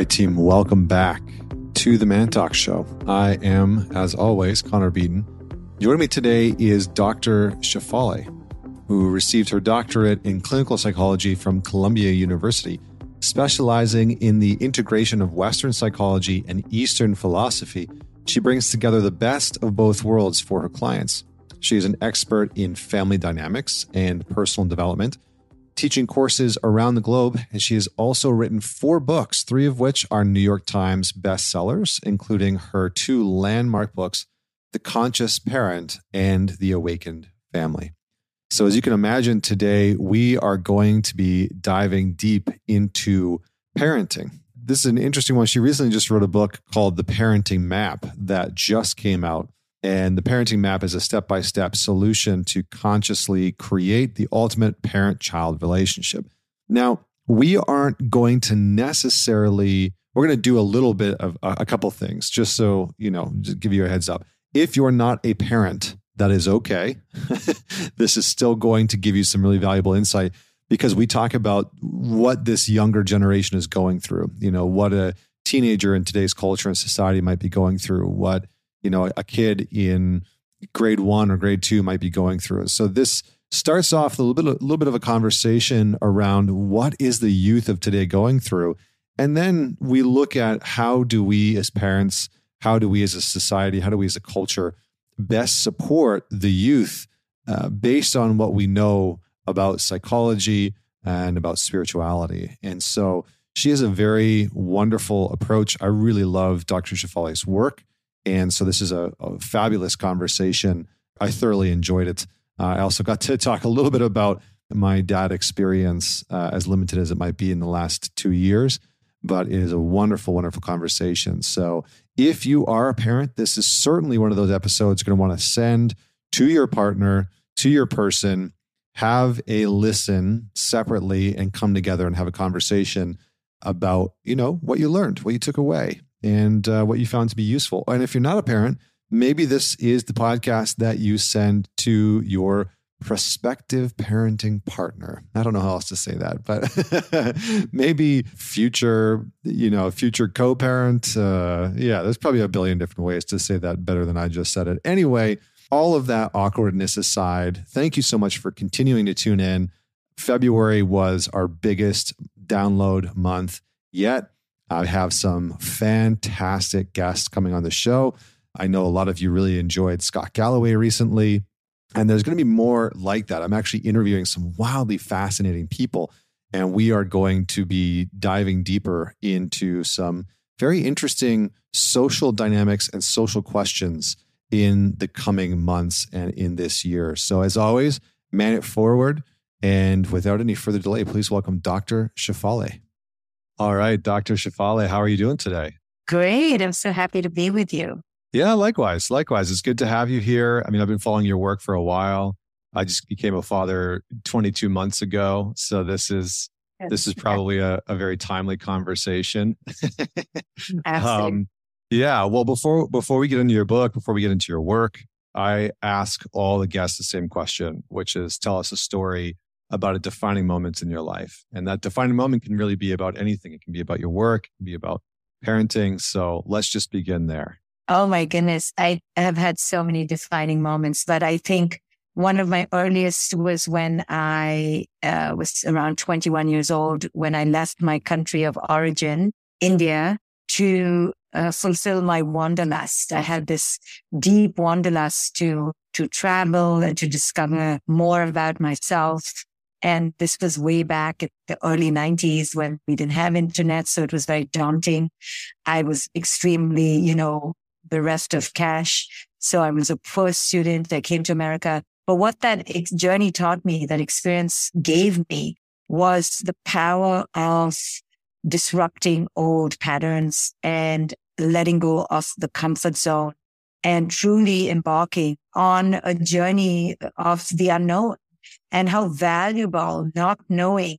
right, team, welcome back to the ManTalks Show. I am, as always, Connor Beaton. Joining me today is Dr. Shefali, who received her doctorate in clinical psychology from Columbia University, specializing in the integration of Western psychology and Eastern philosophy. She brings together the best of both worlds for her clients. She is an expert in family dynamics and personal development teaching courses around the globe, and she has also written four books, three of which are New York Times bestsellers, including her two landmark books, The Conscious Parent and The Awakened Family. So, as you can imagine, today we are going to be diving deep into parenting. This is an interesting one. She recently just wrote a book called The Parenting Map that just came out. And the parenting map is a step by step solution to consciously create the ultimate parent child relationship. Now, we aren't going to necessarily, we're going to do a little bit of a, a couple things just so, you know, just give you a heads up. If you're not a parent, that is okay. this is still going to give you some really valuable insight because we talk about what this younger generation is going through, you know, what a teenager in today's culture and society might be going through, what you know a kid in grade one or grade two might be going through. So this starts off a little bit, a little bit of a conversation around what is the youth of today going through, and then we look at how do we as parents, how do we as a society, how do we as a culture best support the youth uh, based on what we know about psychology and about spirituality. And so she has a very wonderful approach. I really love Dr. Shefali's work. And so this is a, a fabulous conversation. I thoroughly enjoyed it. Uh, I also got to talk a little bit about my dad experience, uh, as limited as it might be in the last two years, but it is a wonderful, wonderful conversation. So if you are a parent, this is certainly one of those episodes you're going to want to send to your partner, to your person, have a listen separately and come together and have a conversation about, you know, what you learned, what you took away, and uh, what you found to be useful. And if you're not a parent, maybe this is the podcast that you send to your prospective parenting partner. I don't know how else to say that, but maybe future, you know, future co-parent. Uh, yeah, there's probably a billion different ways to say that better than I just said it. Anyway, all of that awkwardness aside, thank you so much for continuing to tune in. February was our biggest download month yet. I have some fantastic guests coming on the show. I know a lot of you really enjoyed Scott Galloway recently, and there's going to be more like that. I'm actually interviewing some wildly fascinating people, and we are going to be diving deeper into some very interesting social dynamics and social questions in the coming months and in this year. So, as always, man it forward. And without any further delay, please welcome Dr. Shefali. All right, Dr. Shefali, how are you doing today? Great. I'm so happy to be with you. Yeah, likewise. Likewise. It's good to have you here. I mean, I've been following your work for a while. I just became a father 22 months ago. So this is this is probably a, a very timely conversation. Absolutely. Um, yeah. Well, before before we get into your book, before we get into your work, I ask all the guests the same question, which is tell us a story about a defining moment in your life. And that defining moment can really be about anything. It can be about your work, it can be about parenting. So let's just begin there. Oh my goodness. I have had so many defining moments, but I think one of my earliest was when I uh, was around 21 years old when I left my country of origin, India, to uh, fulfill my wanderlust. I had this deep wanderlust to to travel and to discover more about myself and this was way back in the early 90s when we didn't have internet. So it was very daunting. I was extremely, you know, bereft of cash. So I was a poor student. I came to America. But what that journey taught me, that experience gave me was the power of disrupting old patterns and letting go of the comfort zone and truly embarking on a journey of the unknown and how valuable not knowing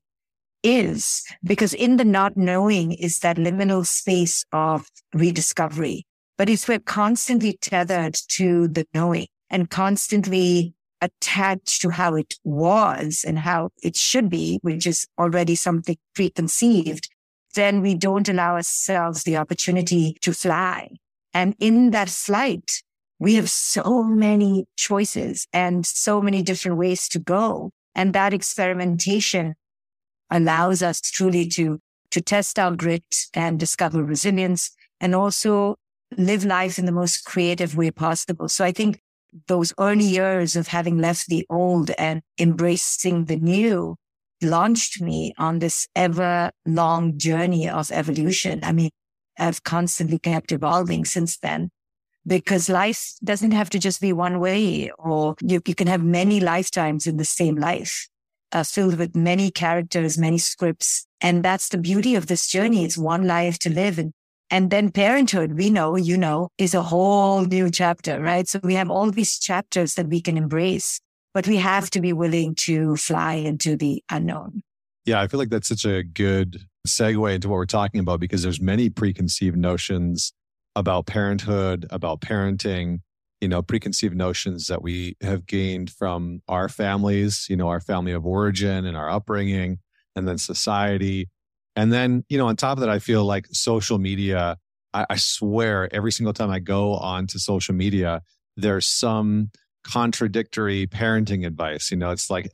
is because in the not knowing is that liminal space of rediscovery. But if we're constantly tethered to the knowing and constantly attached to how it was and how it should be, which is already something preconceived, then we don't allow ourselves the opportunity to fly. And in that flight, we have so many choices and so many different ways to go. And that experimentation allows us truly to, to test our grit and discover resilience and also live life in the most creative way possible. So I think those early years of having left the old and embracing the new launched me on this ever long journey of evolution. I mean, I've constantly kept evolving since then because life doesn't have to just be one way or you, you can have many lifetimes in the same life. Uh, filled with many characters, many scripts. And that's the beauty of this journey. It's one life to live. And and then parenthood, we know, you know, is a whole new chapter, right? So we have all these chapters that we can embrace, but we have to be willing to fly into the unknown. Yeah, I feel like that's such a good segue into what we're talking about because there's many preconceived notions about parenthood, about parenting, you know, preconceived notions that we have gained from our families, you know, our family of origin and our upbringing, and then society. And then, you know, on top of that, I feel like social media, I, I swear every single time I go onto social media, there's some contradictory parenting advice. You know, it's like,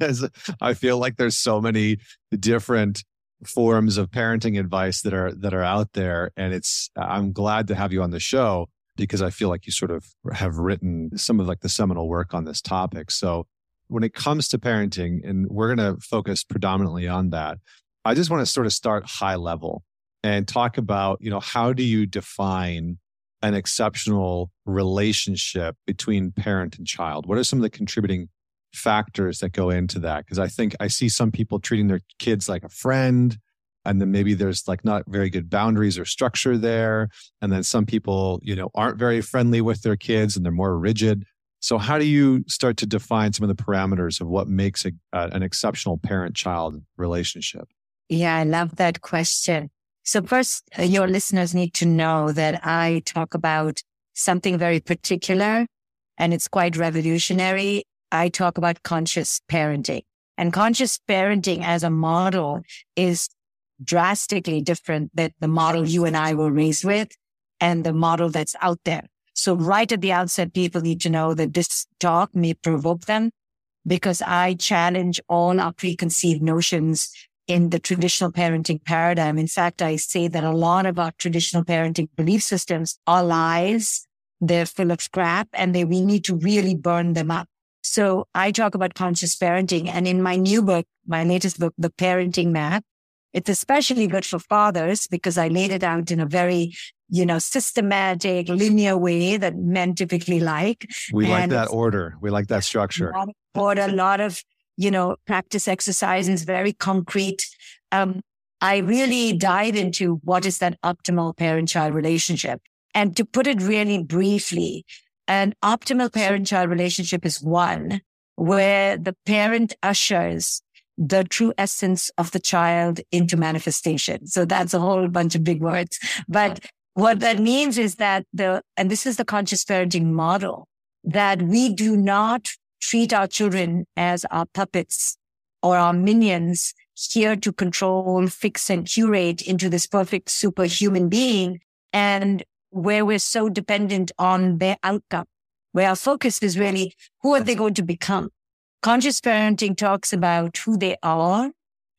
I feel like there's so many different forms of parenting advice that are, that are out there. And it's, I'm glad to have you on the show because I feel like you sort of have written some of like the seminal work on this topic. So when it comes to parenting, and we're going to focus predominantly on that, I just want to sort of start high level and talk about, you know, how do you define an exceptional relationship between parent and child? What are some of the contributing factors that go into that? Because I think I see some people treating their kids like a friend, and then maybe there's like not very good boundaries or structure there. And then some people, you know, aren't very friendly with their kids and they're more rigid. So, how do you start to define some of the parameters of what makes a, uh, an exceptional parent child relationship? Yeah, I love that question. So first, uh, your listeners need to know that I talk about something very particular and it's quite revolutionary. I talk about conscious parenting and conscious parenting as a model is drastically different than the model you and I were raised with and the model that's out there. So right at the outset, people need to know that this talk may provoke them because I challenge all our preconceived notions in the traditional parenting paradigm. In fact, I say that a lot of our traditional parenting belief systems are lies. They're full of crap and they, we need to really burn them up. So I talk about conscious parenting and in my new book, my latest book, The Parenting Map, it's especially good for fathers because I laid it out in a very, you know, systematic, linear way that men typically like. We and like that order. We like that structure. A order, a lot of you know, practice exercises, very concrete. Um, I really dive into what is that optimal parent child relationship. And to put it really briefly, an optimal parent child relationship is one where the parent ushers the true essence of the child into manifestation. So that's a whole bunch of big words. But what that means is that the, and this is the conscious parenting model, that we do not treat our children as our puppets or our minions here to control, fix and curate into this perfect superhuman being. And where we're so dependent on their outcome, where our focus is really who are they going to become? Conscious parenting talks about who they are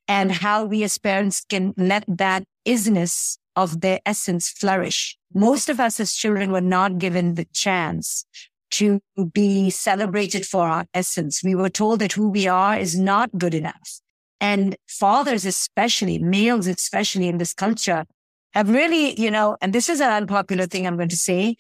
and how we as parents can let that isness of their essence flourish. Most of us as children were not given the chance to be celebrated for our essence. We were told that who we are is not good enough. And fathers, especially males, especially in this culture have really, you know, and this is an unpopular thing I'm going to say,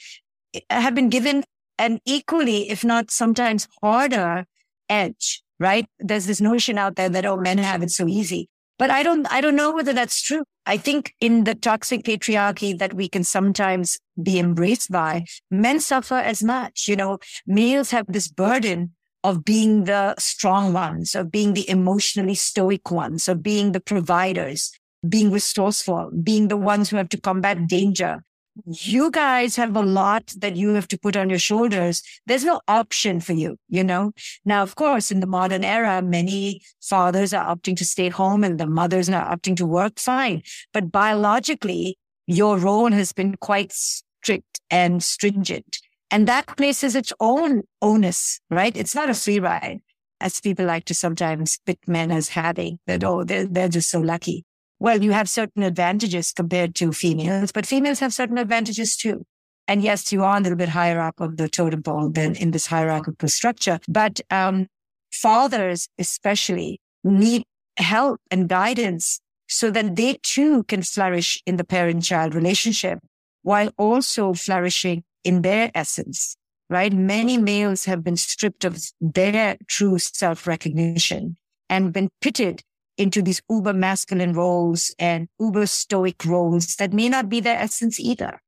have been given an equally, if not sometimes harder edge, right? There's this notion out there that, oh, men have it so easy. But I don't, I don't know whether that's true. I think in the toxic patriarchy that we can sometimes be embraced by, men suffer as much. You know, males have this burden of being the strong ones, of being the emotionally stoic ones, of being the providers, being resourceful, being the ones who have to combat danger, you guys have a lot that you have to put on your shoulders. There's no option for you, you know? Now, of course, in the modern era, many fathers are opting to stay home and the mothers are opting to work fine. But biologically, your role has been quite strict and stringent. And that places its own onus, right? It's not a free ride, as people like to sometimes pit men as having that, oh, they're, they're just so lucky. Well, you have certain advantages compared to females, but females have certain advantages too. And yes, you are a little bit higher up of the totem pole than in this hierarchical structure. But um, fathers, especially, need help and guidance so that they too can flourish in the parent child relationship while also flourishing in their essence, right? Many males have been stripped of their true self recognition and been pitted into these uber masculine roles and uber stoic roles that may not be their essence either.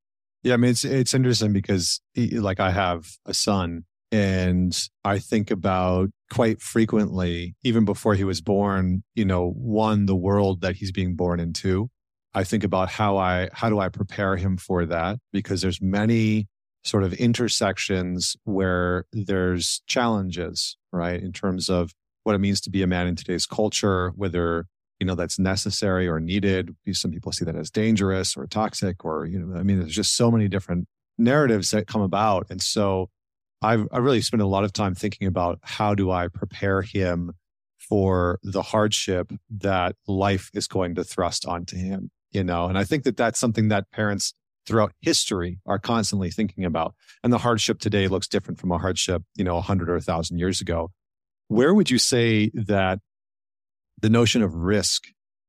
Yeah, I mean it's it's interesting because like I have a son and I think about quite frequently even before he was born, you know, one the world that he's being born into. I think about how I how do I prepare him for that because there's many sort of intersections where there's challenges, right? In terms of what it means to be a man in today's culture, whether you know that's necessary or needed. Some people see that as dangerous or toxic, or you know, I mean, there's just so many different narratives that come about, and so I've I really spent a lot of time thinking about how do I prepare him for the hardship that life is going to thrust onto him, you know, and I think that that's something that parents throughout history are constantly thinking about. And the hardship today looks different from a hardship, you know, a hundred or a thousand years ago. Where would you say that the notion of risk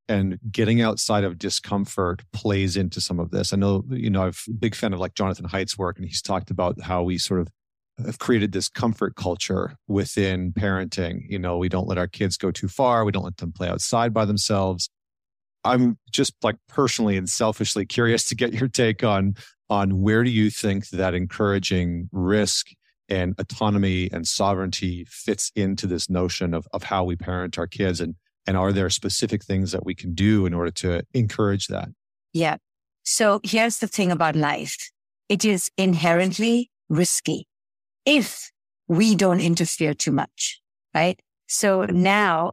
and getting outside of discomfort plays into some of this? I know, you know, I'm a big fan of like Jonathan Haidt's work, and he's talked about how we sort of have created this comfort culture within parenting. You know, we don't let our kids go too far. We don't let them play outside by themselves. I'm just like personally and selfishly curious to get your take on on where do you think that encouraging risk and autonomy and sovereignty fits into this notion of, of how we parent our kids. And and are there specific things that we can do in order to encourage that? Yeah. So here's the thing about life. It is inherently risky if we don't interfere too much right? So now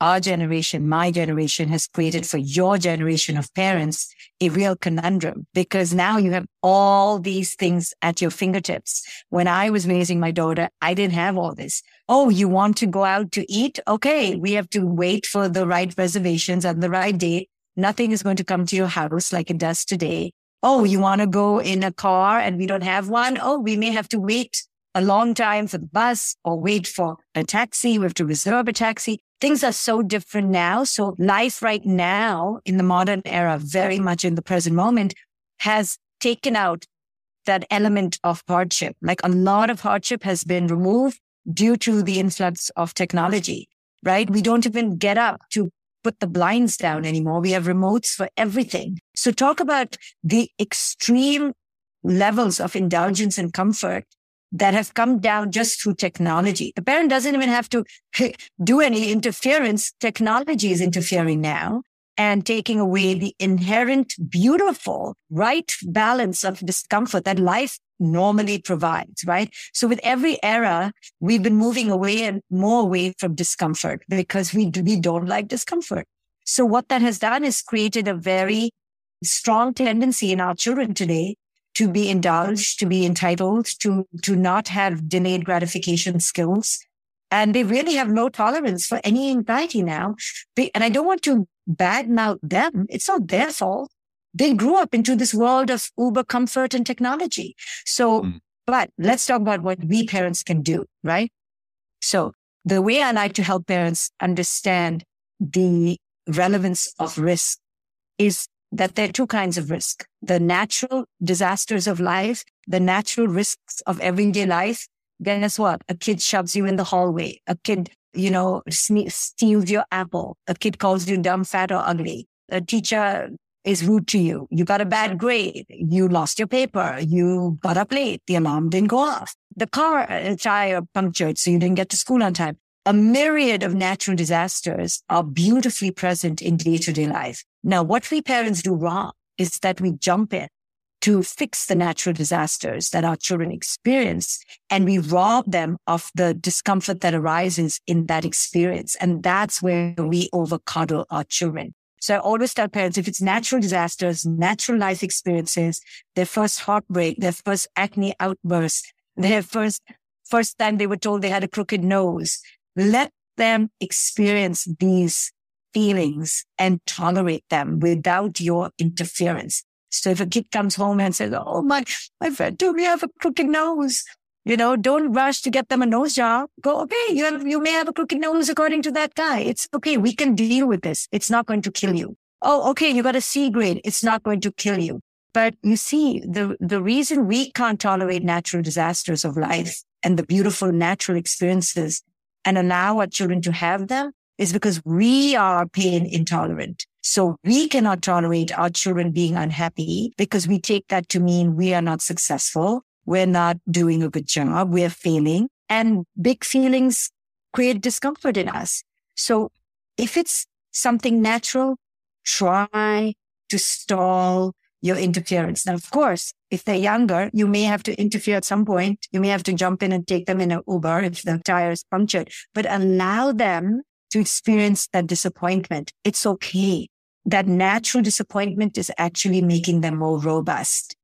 our generation, my generation has created for your generation of parents a real conundrum because now you have all these things at your fingertips. When I was raising my daughter, I didn't have all this. Oh, you want to go out to eat? Okay. We have to wait for the right reservations and the right date. Nothing is going to come to your house like it does today. Oh, you want to go in a car and we don't have one? Oh, we may have to wait a long time for the bus or wait for a taxi. We have to reserve a taxi things are so different now. So life right now in the modern era, very much in the present moment has taken out that element of hardship. Like a lot of hardship has been removed due to the influx of technology, right? We don't even get up to put the blinds down anymore. We have remotes for everything. So talk about the extreme levels of indulgence and comfort that have come down just through technology. The parent doesn't even have to do any interference. Technology is interfering now and taking away the inherent beautiful right balance of discomfort that life normally provides, right? So with every era, we've been moving away and more away from discomfort because we, we don't like discomfort. So what that has done is created a very strong tendency in our children today to be indulged, to be entitled, to, to not have delayed gratification skills. And they really have no tolerance for any anxiety now. and I don't want to badmouth them. It's not their fault. They grew up into this world of uber comfort and technology. So, mm. but let's talk about what we parents can do, right? So the way I like to help parents understand the relevance of risk is that there are two kinds of risk. The natural disasters of life, the natural risks of everyday life. Guess what? A kid shoves you in the hallway. A kid, you know, steals your apple. A kid calls you dumb, fat, or ugly. A teacher is rude to you. You got a bad grade. You lost your paper. You got up late. The alarm didn't go off. The car uh, tire punctured, so you didn't get to school on time a myriad of natural disasters are beautifully present in day to day life. Now, what we parents do wrong is that we jump in to fix the natural disasters that our children experience. And we rob them of the discomfort that arises in that experience. And that's where we overcoddle our children. So I always tell parents, if it's natural disasters, natural life experiences, their first heartbreak, their first acne outburst, their first, first time they were told they had a crooked nose, let them experience these feelings and tolerate them without your interference. So if a kid comes home and says, Oh, my, my friend told me I have a crooked nose. You know, don't rush to get them a nose job. Go, okay, you have, you may have a crooked nose according to that guy. It's okay. We can deal with this. It's not going to kill you. Oh, okay. You got a C grade. It's not going to kill you. But you see, the, the reason we can't tolerate natural disasters of life and the beautiful natural experiences and allow our children to have them is because we are pain intolerant. So we cannot tolerate our children being unhappy because we take that to mean we are not successful. We're not doing a good job. We're failing and big feelings create discomfort in us. So if it's something natural, try to stall your interference. Now, of course, if they're younger, you may have to interfere at some point. You may have to jump in and take them in an Uber if the tire is punctured, but allow them to experience that disappointment. It's okay. That natural disappointment is actually making them more robust.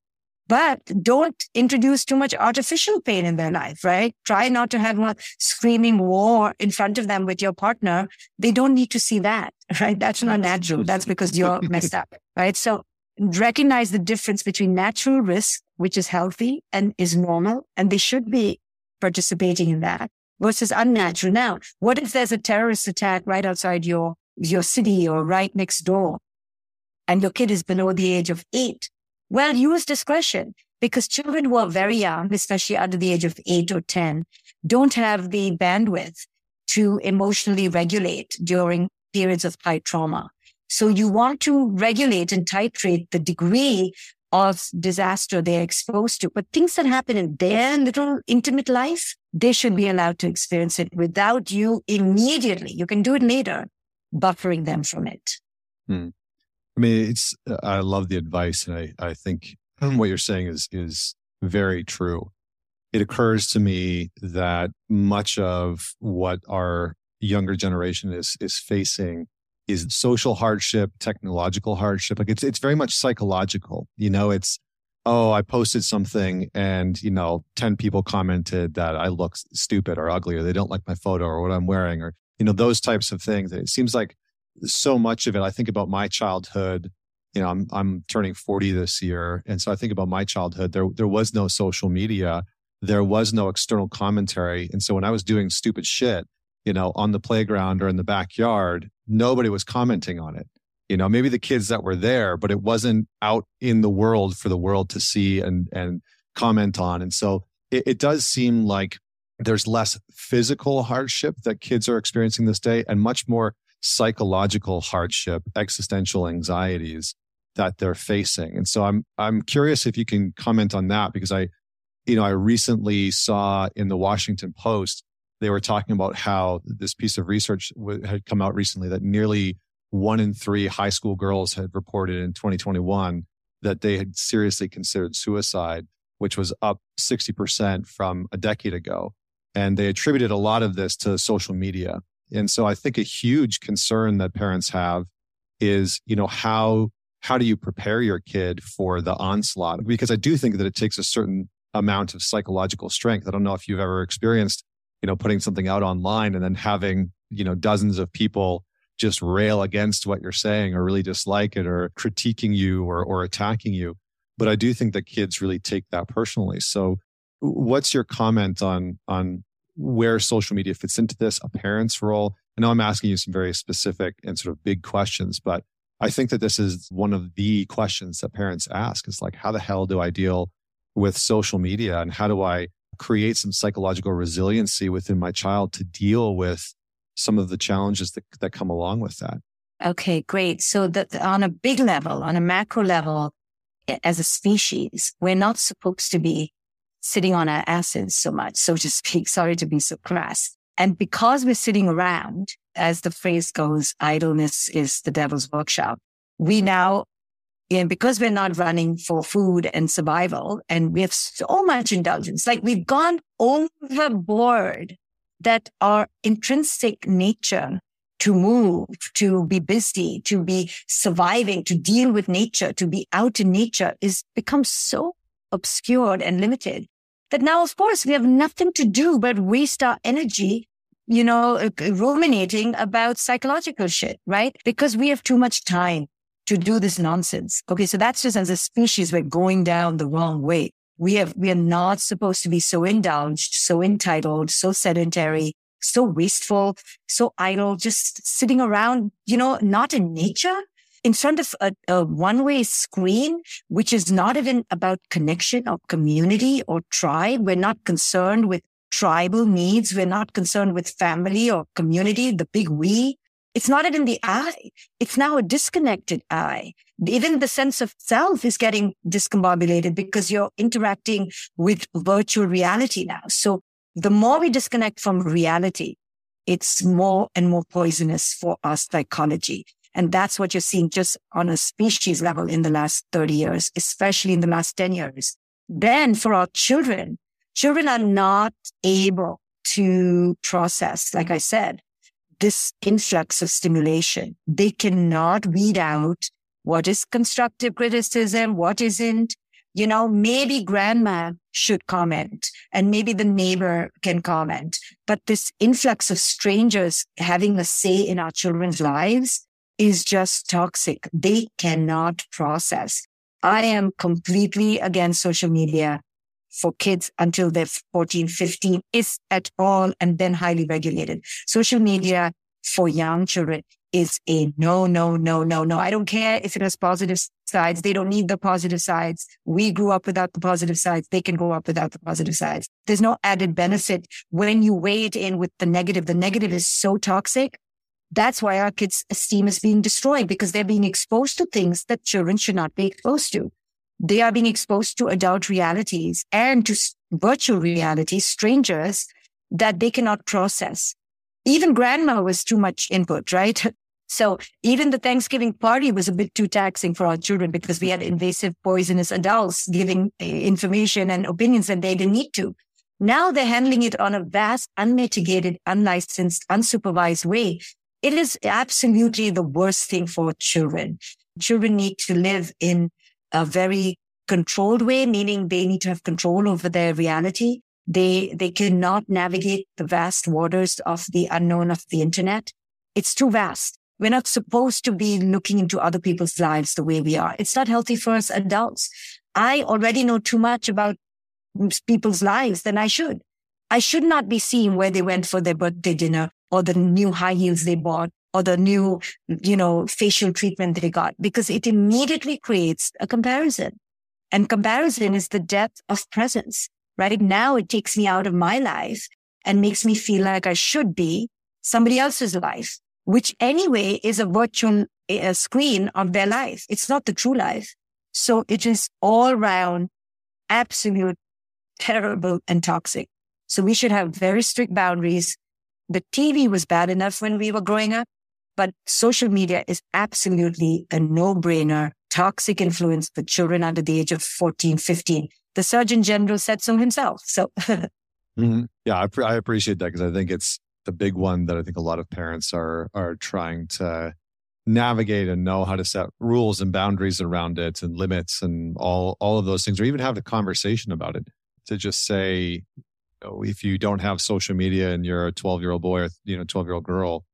But don't introduce too much artificial pain in their life, right? Try not to have a screaming war in front of them with your partner. They don't need to see that, right? That's not natural. That's because you're messed up, right? So recognize the difference between natural risk, which is healthy and is normal, and they should be participating in that versus unnatural. Now, what if there's a terrorist attack right outside your, your city or right next door and your kid is below the age of eight? Well, use discretion because children who are very young, especially under the age of eight or 10, don't have the bandwidth to emotionally regulate during periods of high trauma. So you want to regulate and titrate the degree of disaster they're exposed to. But things that happen in their little intimate life, they should be allowed to experience it without you immediately. You can do it later, buffering them from it. Hmm. I mean, it's, I love the advice. And I, I think what you're saying is, is very true. It occurs to me that much of what our younger generation is, is facing is social hardship, technological hardship. Like it's it's very much psychological. You know, it's oh, I posted something and you know, ten people commented that I look stupid or ugly or they don't like my photo or what I'm wearing or you know those types of things. It seems like so much of it. I think about my childhood. You know, I'm I'm turning 40 this year, and so I think about my childhood. There there was no social media. There was no external commentary. And so when I was doing stupid shit, you know, on the playground or in the backyard, nobody was commenting on it. You know, maybe the kids that were there, but it wasn't out in the world for the world to see and and comment on. And so it, it does seem like there's less physical hardship that kids are experiencing this day and much more psychological hardship, existential anxieties that they're facing. And so I'm I'm curious if you can comment on that because I you know, I recently saw in the Washington Post they were talking about how this piece of research w- had come out recently that nearly one in three high school girls had reported in 2021 that they had seriously considered suicide, which was up 60% from a decade ago. And they attributed a lot of this to social media. And so I think a huge concern that parents have is, you know, how, how do you prepare your kid for the onslaught? Because I do think that it takes a certain amount of psychological strength. I don't know if you've ever experienced you know, putting something out online and then having, you know, dozens of people just rail against what you're saying or really dislike it or critiquing you or, or attacking you. But I do think that kids really take that personally. So what's your comment on, on where social media fits into this, a parent's role? I know I'm asking you some very specific and sort of big questions, but I think that this is one of the questions that parents ask is like, how the hell do I deal with social media and how do I create some psychological resiliency within my child to deal with some of the challenges that, that come along with that. Okay, great. So that on a big level, on a macro level, as a species, we're not supposed to be sitting on our asses so much, so to speak. Sorry to be so crass. And because we're sitting around, as the phrase goes, idleness is the devil's workshop. We now And because we're not running for food and survival and we have so much indulgence, like we've gone overboard that our intrinsic nature to move, to be busy, to be surviving, to deal with nature, to be out in nature is become so obscured and limited that now, of course, we have nothing to do but waste our energy, you know, ruminating about psychological shit, right? Because we have too much time to do this nonsense. Okay. So that's just as a species, we're going down the wrong way. We have, we are not supposed to be so indulged, so entitled, so sedentary, so wasteful, so idle, just sitting around, you know, not in nature, in front of a, a one way screen, which is not even about connection or community or tribe. We're not concerned with tribal needs. We're not concerned with family or community, the big we. It's not even the I. It's now a disconnected I. Even the sense of self is getting discombobulated because you're interacting with virtual reality now. So the more we disconnect from reality, it's more and more poisonous for our psychology. And that's what you're seeing just on a species level in the last 30 years, especially in the last 10 years. Then for our children, children are not able to process, like I said, this influx of stimulation. They cannot weed out what is constructive criticism, what isn't. You know, maybe grandma should comment and maybe the neighbor can comment. But this influx of strangers having a say in our children's lives is just toxic. They cannot process. I am completely against social media for kids until they're 14, 15 is at all and then highly regulated. Social media for young children is a no, no, no, no, no. I don't care if it has positive sides. They don't need the positive sides. We grew up without the positive sides. They can grow up without the positive sides. There's no added benefit when you weigh it in with the negative. The negative is so toxic that's why our kids' esteem is being destroyed because they're being exposed to things that children should not be exposed to. They are being exposed to adult realities and to virtual realities, strangers that they cannot process. Even grandma was too much input, right? So even the Thanksgiving party was a bit too taxing for our children because we had invasive, poisonous adults giving eh, information and opinions that they didn't need to. Now they're handling it on a vast, unmitigated, unlicensed, unsupervised way it is absolutely the worst thing for children. Children need to live in a very controlled way, meaning they need to have control over their reality. They, they cannot navigate the vast waters of the unknown of the internet. It's too vast. We're not supposed to be looking into other people's lives the way we are. It's not healthy for us adults. I already know too much about people's lives than I should. I should not be seeing where they went for their birthday dinner or the new high heels they bought or the new, you know, facial treatment they got because it immediately creates a comparison. And comparison is the depth of presence. Right now, it takes me out of my life and makes me feel like I should be somebody else's life, which anyway is a virtual eh, a screen of their life. It's not the true life. So it is all round absolute terrible and toxic. So we should have very strict boundaries the TV was bad enough when we were growing up, but social media is absolutely a no brainer, toxic influence for children under the age of 14, 15. The Surgeon General said so himself. So, mm-hmm. yeah, I, I appreciate that because I think it's the big one that I think a lot of parents are are trying to navigate and know how to set rules and boundaries around it and limits and all all of those things, or even have a conversation about it. To just say, you know, if you don't have social media and you're a 12 year old boy or you know 12 year old girl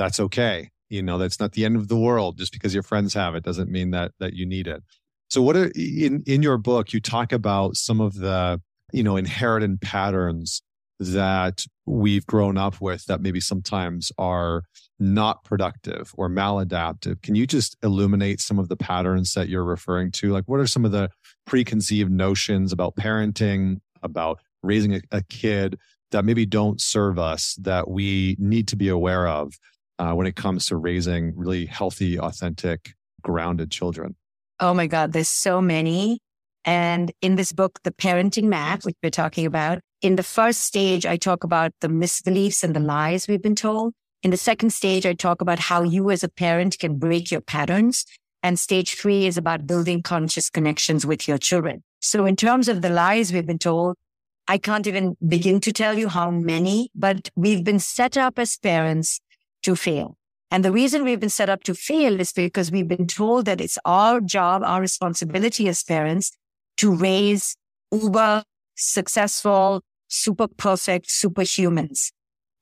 that's okay you know that's not the end of the world just because your friends have it doesn't mean that that you need it so what are in in your book you talk about some of the you know inherited patterns that we've grown up with that maybe sometimes are not productive or maladaptive. Can you just illuminate some of the patterns that you're referring to? Like, what are some of the preconceived notions about parenting, about raising a, a kid that maybe don't serve us that we need to be aware of uh, when it comes to raising really healthy, authentic, grounded children? Oh my God, there's so many. And in this book, The Parenting Map, which we're talking about, in the first stage, I talk about the misbeliefs and the lies we've been told. In the second stage, I talk about how you as a parent can break your patterns. And stage three is about building conscious connections with your children. So in terms of the lies we've been told, I can't even begin to tell you how many, but we've been set up as parents to fail. And the reason we've been set up to fail is because we've been told that it's our job, our responsibility as parents to raise uber successful, super perfect superhumans.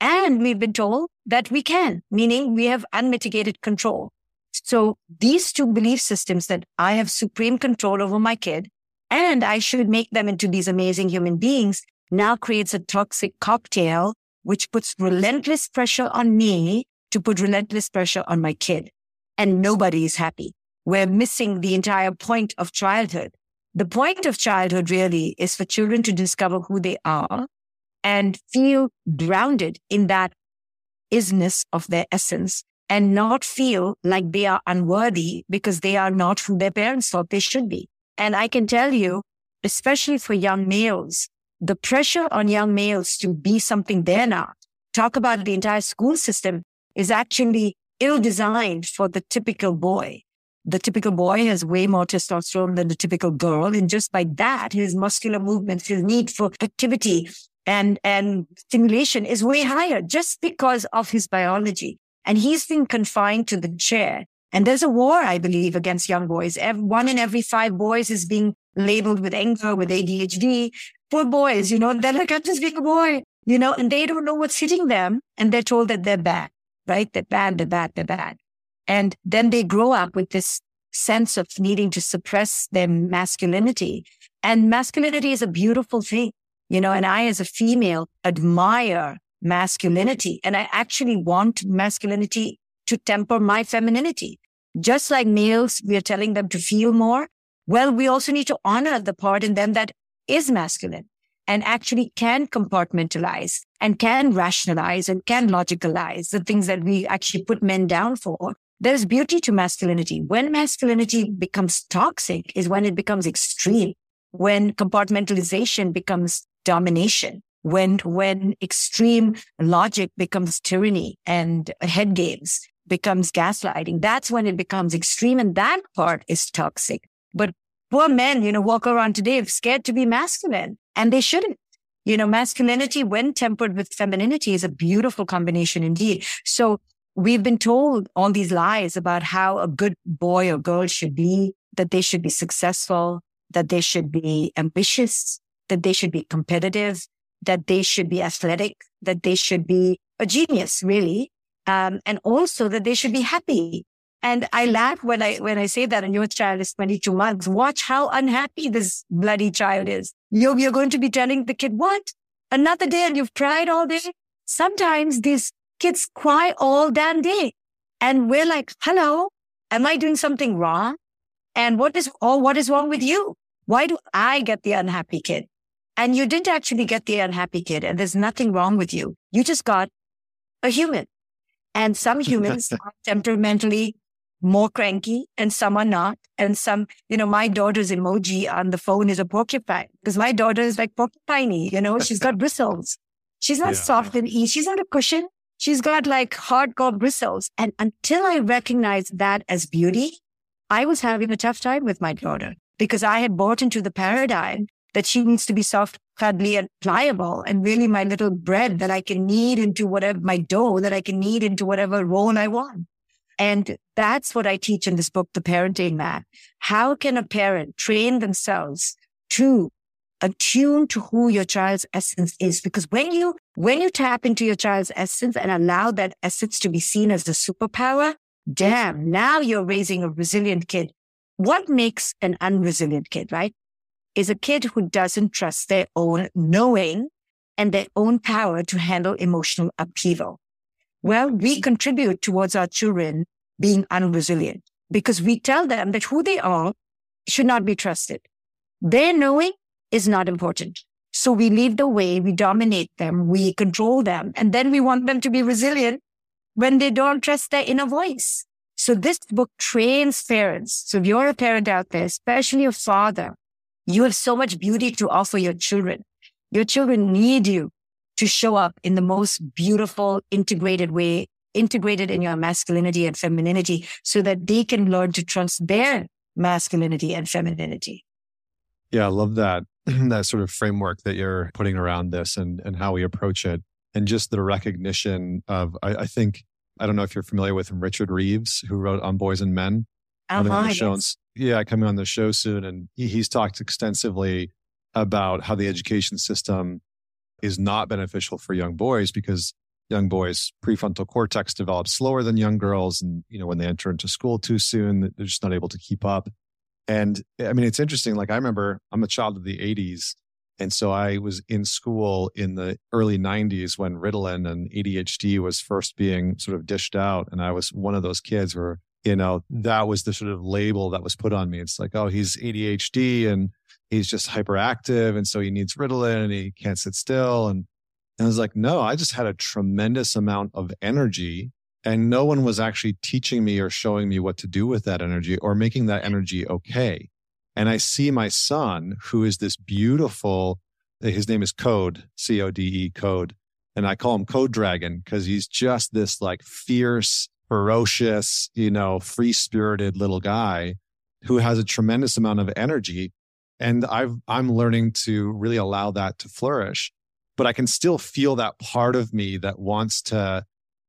And we've been told that we can, meaning we have unmitigated control. So these two belief systems that I have supreme control over my kid and I should make them into these amazing human beings now creates a toxic cocktail, which puts relentless pressure on me to put relentless pressure on my kid. And nobody is happy. We're missing the entire point of childhood. The point of childhood really is for children to discover who they are and feel grounded in that isness of their essence and not feel like they are unworthy because they are not who their parents thought they should be. And I can tell you, especially for young males, the pressure on young males to be something they're not, talk about the entire school system is actually ill designed for the typical boy. The typical boy has way more testosterone than the typical girl. And just by that, his muscular movements, his need for activity and, and stimulation is way higher just because of his biology. And he's been confined to the chair and there's a war, I believe, against young boys. One in every five boys is being labeled with anger, with ADHD. Poor boys, you know, they're like, I'm just being a boy, you know, and they don't know what's hitting them. And they're told that they're bad, right? They're bad, they're bad, they're bad. And then they grow up with this sense of needing to suppress their masculinity. And masculinity is a beautiful thing, you know, and I, as a female, admire masculinity. And I actually want masculinity to temper my femininity. Just like males, we are telling them to feel more. Well, we also need to honor the part in them that is masculine and actually can compartmentalize and can rationalize and can logicalize the things that we actually put men down for. There's beauty to masculinity. When masculinity becomes toxic is when it becomes extreme, when compartmentalization becomes domination, when, when extreme logic becomes tyranny and head games becomes gaslighting. That's when it becomes extreme. And that part is toxic. But poor men, you know, walk around today scared to be masculine and they shouldn't. You know, masculinity when tempered with femininity is a beautiful combination indeed. So we've been told all these lies about how a good boy or girl should be, that they should be successful, that they should be ambitious, that they should be competitive, that they should be athletic, that they should be a genius, really um, and also that they should be happy. And I laugh when I when I say that, a your child is 22 months. Watch how unhappy this bloody child is. You're, you're going to be telling the kid, what? Another day and you've cried all day? Sometimes these kids cry all damn day. And we're like, hello, am I doing something wrong? And what is, or what is wrong with you? Why do I get the unhappy kid? And you didn't actually get the unhappy kid and there's nothing wrong with you. You just got a human. And some humans are temperamentally more cranky and some are not. And some, you know, my daughter's emoji on the phone is a porcupine because my daughter is like porcupiney, you know, she's got bristles. She's not yeah. soft and easy. She's not a cushion. She's got like hardcore bristles. And until I recognized that as beauty, I was having a tough time with my daughter because I had bought into the paradigm that she needs to be soft, cuddly and pliable and really my little bread that I can knead into whatever my dough that I can knead into whatever role I want. And that's what I teach in this book, The Parenting Map. How can a parent train themselves to attune to who your child's essence is? Because when you, when you tap into your child's essence and allow that essence to be seen as a superpower, damn, now you're raising a resilient kid. What makes an unresilient kid, right? is a kid who doesn't trust their own knowing and their own power to handle emotional upheaval. Well, we contribute towards our children being unresilient because we tell them that who they are should not be trusted. Their knowing is not important. So we lead the way, we dominate them, we control them, and then we want them to be resilient when they don't trust their inner voice. So this book trains parents. So if you're a parent out there, especially a father you have so much beauty to offer your children. Your children need you to show up in the most beautiful, integrated way integrated in your masculinity and femininity so that they can learn to trust their masculinity and femininity. Yeah, I love that that sort of framework that you're putting around this and and how we approach it. And just the recognition of I, I think I don't know if you're familiar with Richard Reeves, who wrote Of Boys and Men. Oh, coming on the show, yes. yeah, coming on the show soon, and he, he's talked extensively about how the education system is not beneficial for young boys because young boys prefrontal cortex develops slower than young girls and you know when they enter into school too soon they're just not able to keep up. And i mean it's interesting like i remember i'm a child of the 80s and so i was in school in the early 90s when ritalin and adhd was first being sort of dished out and i was one of those kids where you know that was the sort of label that was put on me. It's like oh he's adhd and he's just hyperactive and so he needs Ritalin and he can't sit still. And, and I was like, no, I just had a tremendous amount of energy and no one was actually teaching me or showing me what to do with that energy or making that energy okay. And I see my son, who is this beautiful, his name is Code, C O D E Code. And I call him Code Dragon because he's just this like fierce, ferocious, you know, free spirited little guy who has a tremendous amount of energy and I've, I'm learning to really allow that to flourish, but I can still feel that part of me that wants to,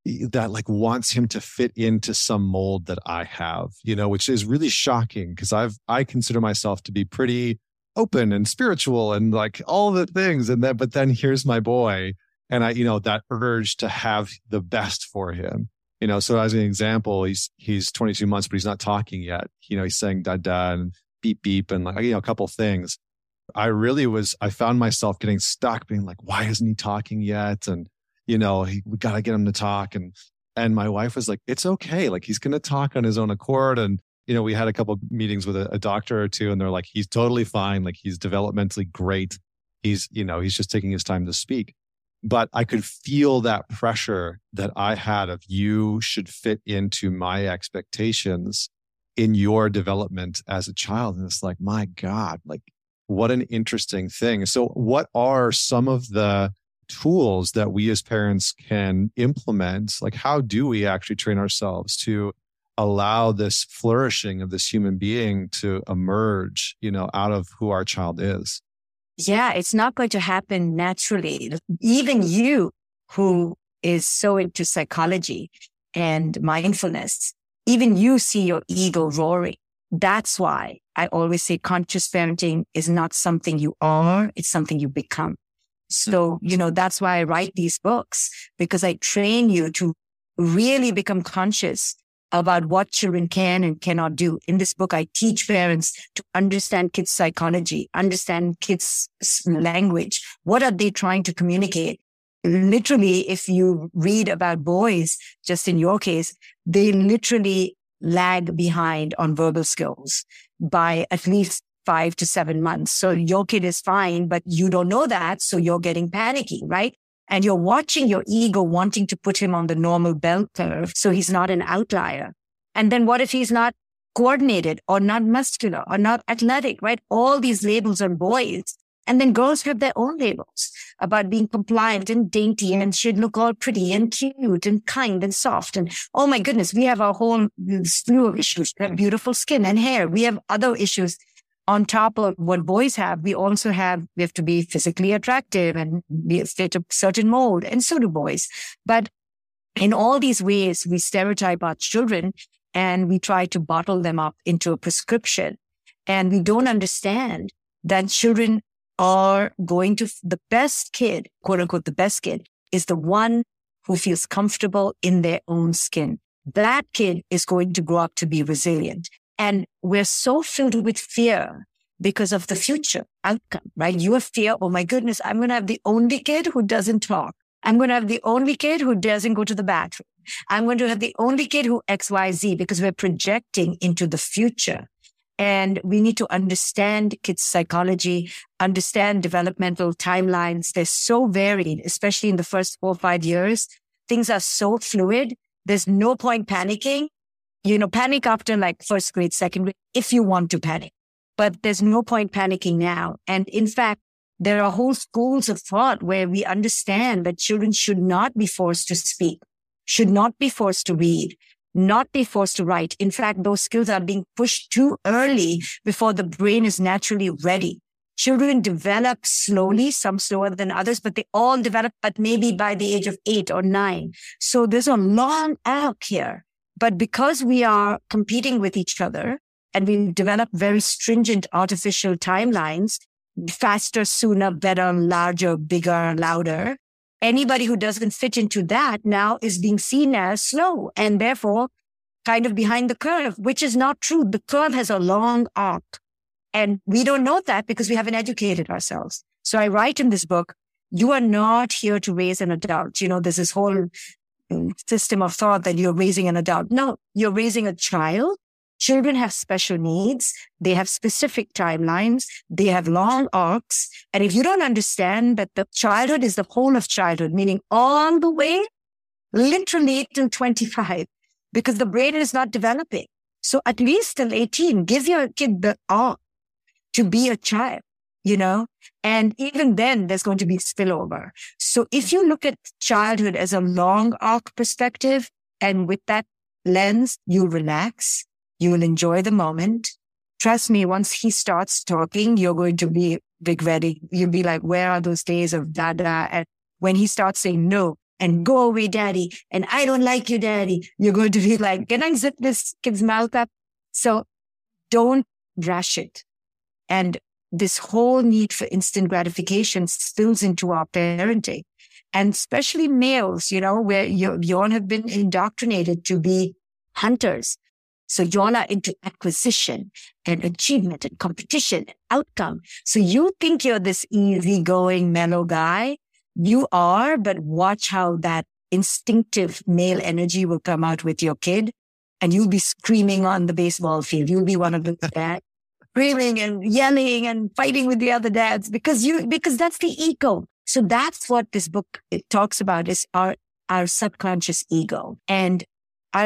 that like wants him to fit into some mold that I have, you know, which is really shocking because I've, I consider myself to be pretty open and spiritual and like all the things. And then, but then here's my boy. And I, you know, that urge to have the best for him you know so as an example he's he's 22 months but he's not talking yet you know he's saying da da and beep beep and like you know a couple things. I really was i found myself getting stuck being like why isn't he talking yet? And you know he, we got to get him to talk. And and my wife was like it's okay. Like he's going to talk on his own accord. And you know we had a couple meetings with a, a doctor or two and they're like he's totally fine. Like he's developmentally great. He's you know he's just taking his time to speak. But I could feel that pressure that I had of you should fit into my expectations in your development as a child. And it's like, my God, like what an interesting thing. So, what are some of the tools that we as parents can implement? Like, how do we actually train ourselves to allow this flourishing of this human being to emerge, you know, out of who our child is? Yeah, it's not going to happen naturally. Even you who is so into psychology and mindfulness, even you see your ego roaring. That's why I always say conscious parenting is not something you are. It's something you become. So, you know, that's why I write these books because I train you to really become conscious about what children can and cannot do. In this book, I teach parents to understand kids' psychology, understand kids' language. What are they trying to communicate? Literally, if you read about boys, just in your case, they literally lag behind on verbal skills by at least five to seven months. So your kid is fine, but you don't know that. So you're getting panicky, right? And you're watching your ego wanting to put him on the normal bell curve. So he's not an outlier. And then what if he's not coordinated or not muscular or not athletic, right? All these labels on boys and then girls have their own labels about being compliant and dainty and should look all pretty and cute and kind and soft. And oh my goodness, we have our whole slew of issues. We have beautiful skin and hair. We have other issues on top of what boys have. We also have, we have to be physically attractive and be fit a certain mold. And so do boys. But in all these ways, we stereotype our children and we try to bottle them up into a prescription. And we don't understand that children are going to the best kid, quote unquote, the best kid is the one who feels comfortable in their own skin. That kid is going to grow up to be resilient. And we're so filled with fear because of the future outcome, right? You have fear. Oh my goodness. I'm going to have the only kid who doesn't talk. I'm going to have the only kid who doesn't go to the bathroom. I'm going to have the only kid who X, Y, Z because we're projecting into the future. And we need to understand kids' psychology, understand developmental timelines. They're so varied, especially in the first four or five years. Things are so fluid. There's no point panicking. You know, panic after like first grade, second grade, if you want to panic. But there's no point panicking now. And in fact, there are whole schools of thought where we understand that children should not be forced to speak should not be forced to read, not be forced to write. In fact, those skills are being pushed too early before the brain is naturally ready. Children develop slowly, some slower than others, but they all develop, but maybe by the age of eight or nine. So there's a long arc here. But because we are competing with each other and we develop very stringent artificial timelines, faster, sooner, better, larger, bigger, louder, anybody who doesn't fit into that now is being seen as slow and therefore kind of behind the curve, which is not true. The curve has a long arc and we don't know that because we haven't educated ourselves. So I write in this book, you are not here to raise an adult. You know, there's this whole mm, system of thought that you're raising an adult. No, you're raising a child Children have special needs. They have specific timelines. They have long arcs. And if you don't understand that the childhood is the whole of childhood, meaning all the way literally till 25, because the brain is not developing. So at least till 18, give your kid the arc to be a child, you know, and even then there's going to be spillover. So if you look at childhood as a long arc perspective and with that lens, you relax you will enjoy the moment. Trust me, once he starts talking, you're going to be big ready. You'll be like, where are those days of dada? And when he starts saying no and go away, daddy, and I don't like you, daddy, you're going to be like, can I zip this kid's mouth up? So don't rush it. And this whole need for instant gratification spills into our parenting and especially males, you know, where you, you all have been indoctrinated to be hunters. So y'all are into acquisition and achievement and competition and outcome. So you think you're this easygoing, mellow guy. You are, but watch how that instinctive male energy will come out with your kid and you'll be screaming on the baseball field. You'll be one of the dads screaming and yelling and fighting with the other dads because you, because that's the ego. So that's what this book talks about is our, our subconscious ego. And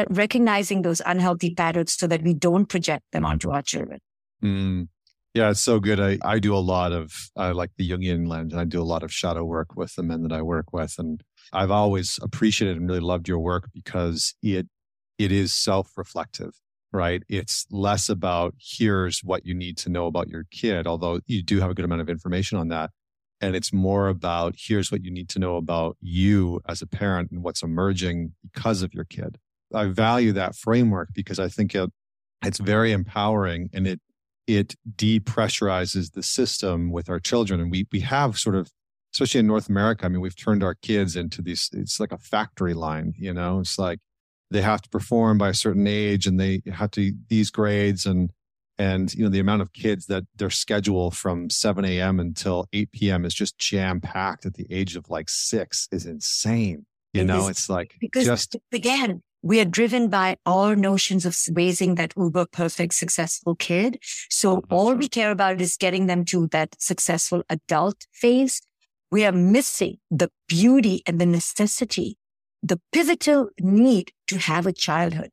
recognizing those unhealthy patterns so that we don't project them onto our children. Mm. Yeah, it's so good. I, I do a lot of, I like the Jungian lens and I do a lot of shadow work with the men that I work with. And I've always appreciated and really loved your work because it, it is self-reflective, right? It's less about here's what you need to know about your kid, although you do have a good amount of information on that. And it's more about here's what you need to know about you as a parent and what's emerging because of your kid. I value that framework because I think it it's very empowering and it it depressurizes the system with our children. And we we have sort of especially in North America, I mean, we've turned our kids into these it's like a factory line, you know, it's like they have to perform by a certain age and they have to these grades and and you know the amount of kids that their schedule from 7 a.m until 8 p.m is just jam packed at the age of like six is insane you know it's like because just again we are driven by our notions of raising that uber perfect successful kid. So all we care about is getting them to that successful adult phase. We are missing the beauty and the necessity, the pivotal need to have a childhood.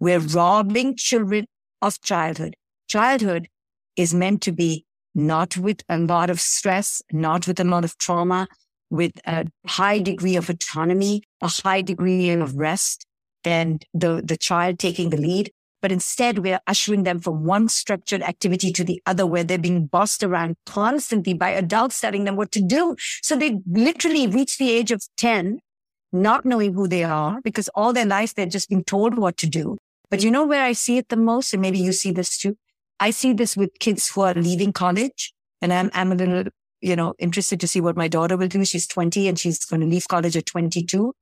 We're robbing children of childhood. Childhood is meant to be not with a lot of stress, not with a lot of trauma, with a high degree of autonomy, a high degree of rest, and the, the child taking the lead. But instead, we're ushering them from one structured activity to the other where they're being bossed around constantly by adults telling them what to do. So they literally reach the age of 10, not knowing who they are because all their life they're just being told what to do. But you know where I see it the most? And maybe you see this too. I see this with kids who are leaving college and I'm, I'm a little, you know, interested to see what my daughter will do. She's 20 and she's going to leave college at 22.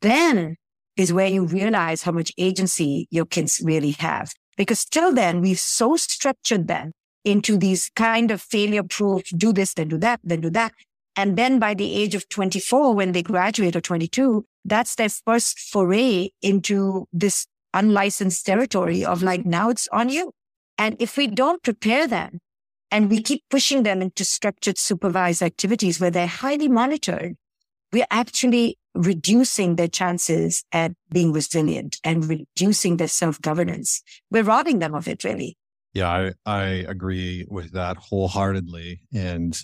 Then is where you realize how much agency your kids really have. Because till then, we've so structured them into these kind of failure proof, do this, then do that, then do that. And then by the age of 24, when they graduate or 22, that's their first foray into this unlicensed territory of like, now it's on you. And if we don't prepare them and we keep pushing them into structured supervised activities where they're highly monitored, we're actually reducing their chances at being resilient and reducing their self-governance. We're robbing them of it, really. Yeah, I, I agree with that wholeheartedly. And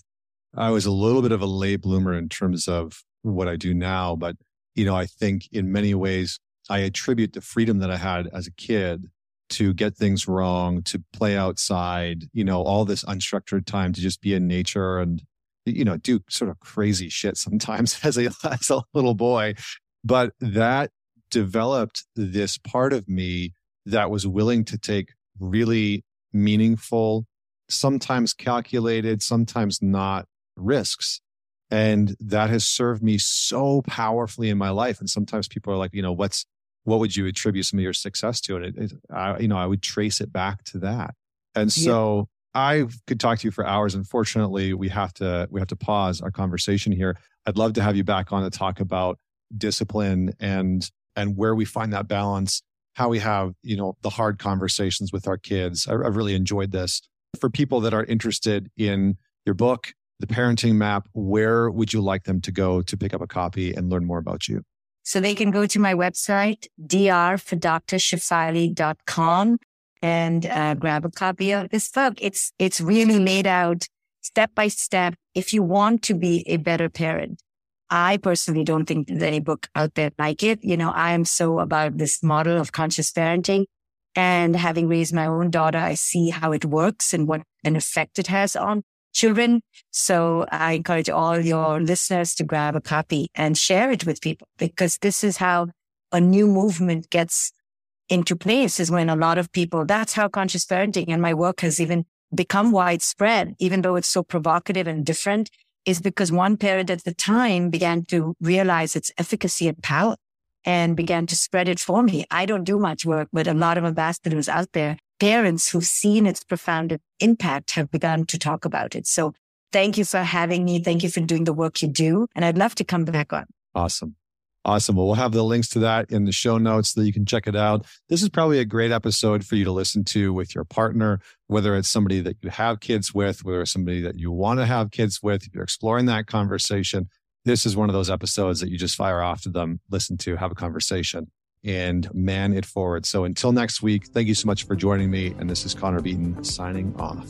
I was a little bit of a late bloomer in terms of what I do now, but you know, I think in many ways, I attribute the freedom that I had as a kid to get things wrong, to play outside, you know, all this unstructured time to just be in nature and, you know, do sort of crazy shit sometimes as a, as a little boy. But that developed this part of me that was willing to take really meaningful, sometimes calculated, sometimes not risks. And that has served me so powerfully in my life. And sometimes people are like, you know, what's, what would you attribute some of your success to? And it, it I, you know, I would trace it back to that. And so. I could talk to you for hours. Unfortunately, we have to, we have to pause our conversation here. I'd love to have you back on to talk about discipline and, and where we find that balance, how we have, you know, the hard conversations with our kids. I, I've really enjoyed this. For people that are interested in your book, the parenting map, where would you like them to go to pick up a copy and learn more about you? So they can go to my website, drfordrashefali.com and uh, grab a copy of this book. It's, it's really laid out step by step. If you want to be a better parent, I personally don't think there's any book out there like it. You know, I am so about this model of conscious parenting and having raised my own daughter, I see how it works and what an effect it has on children. So I encourage all your listeners to grab a copy and share it with people because this is how a new movement gets into place is when a lot of people, that's how conscious parenting and my work has even become widespread, even though it's so provocative and different is because one parent at the time began to realize its efficacy and power and began to spread it for me. I don't do much work, but a lot of ambassadors out there parents who've seen its profound impact have begun to talk about it. So thank you for having me. Thank you for doing the work you do. And I'd love to come back on. Awesome. Awesome. Well, we'll have the links to that in the show notes so that you can check it out. This is probably a great episode for you to listen to with your partner, whether it's somebody that you have kids with, whether it's somebody that you want to have kids with. If you're exploring that conversation, this is one of those episodes that you just fire off to them, listen to, have a conversation and man it forward. So until next week, thank you so much for joining me. And this is Connor Beaton signing off.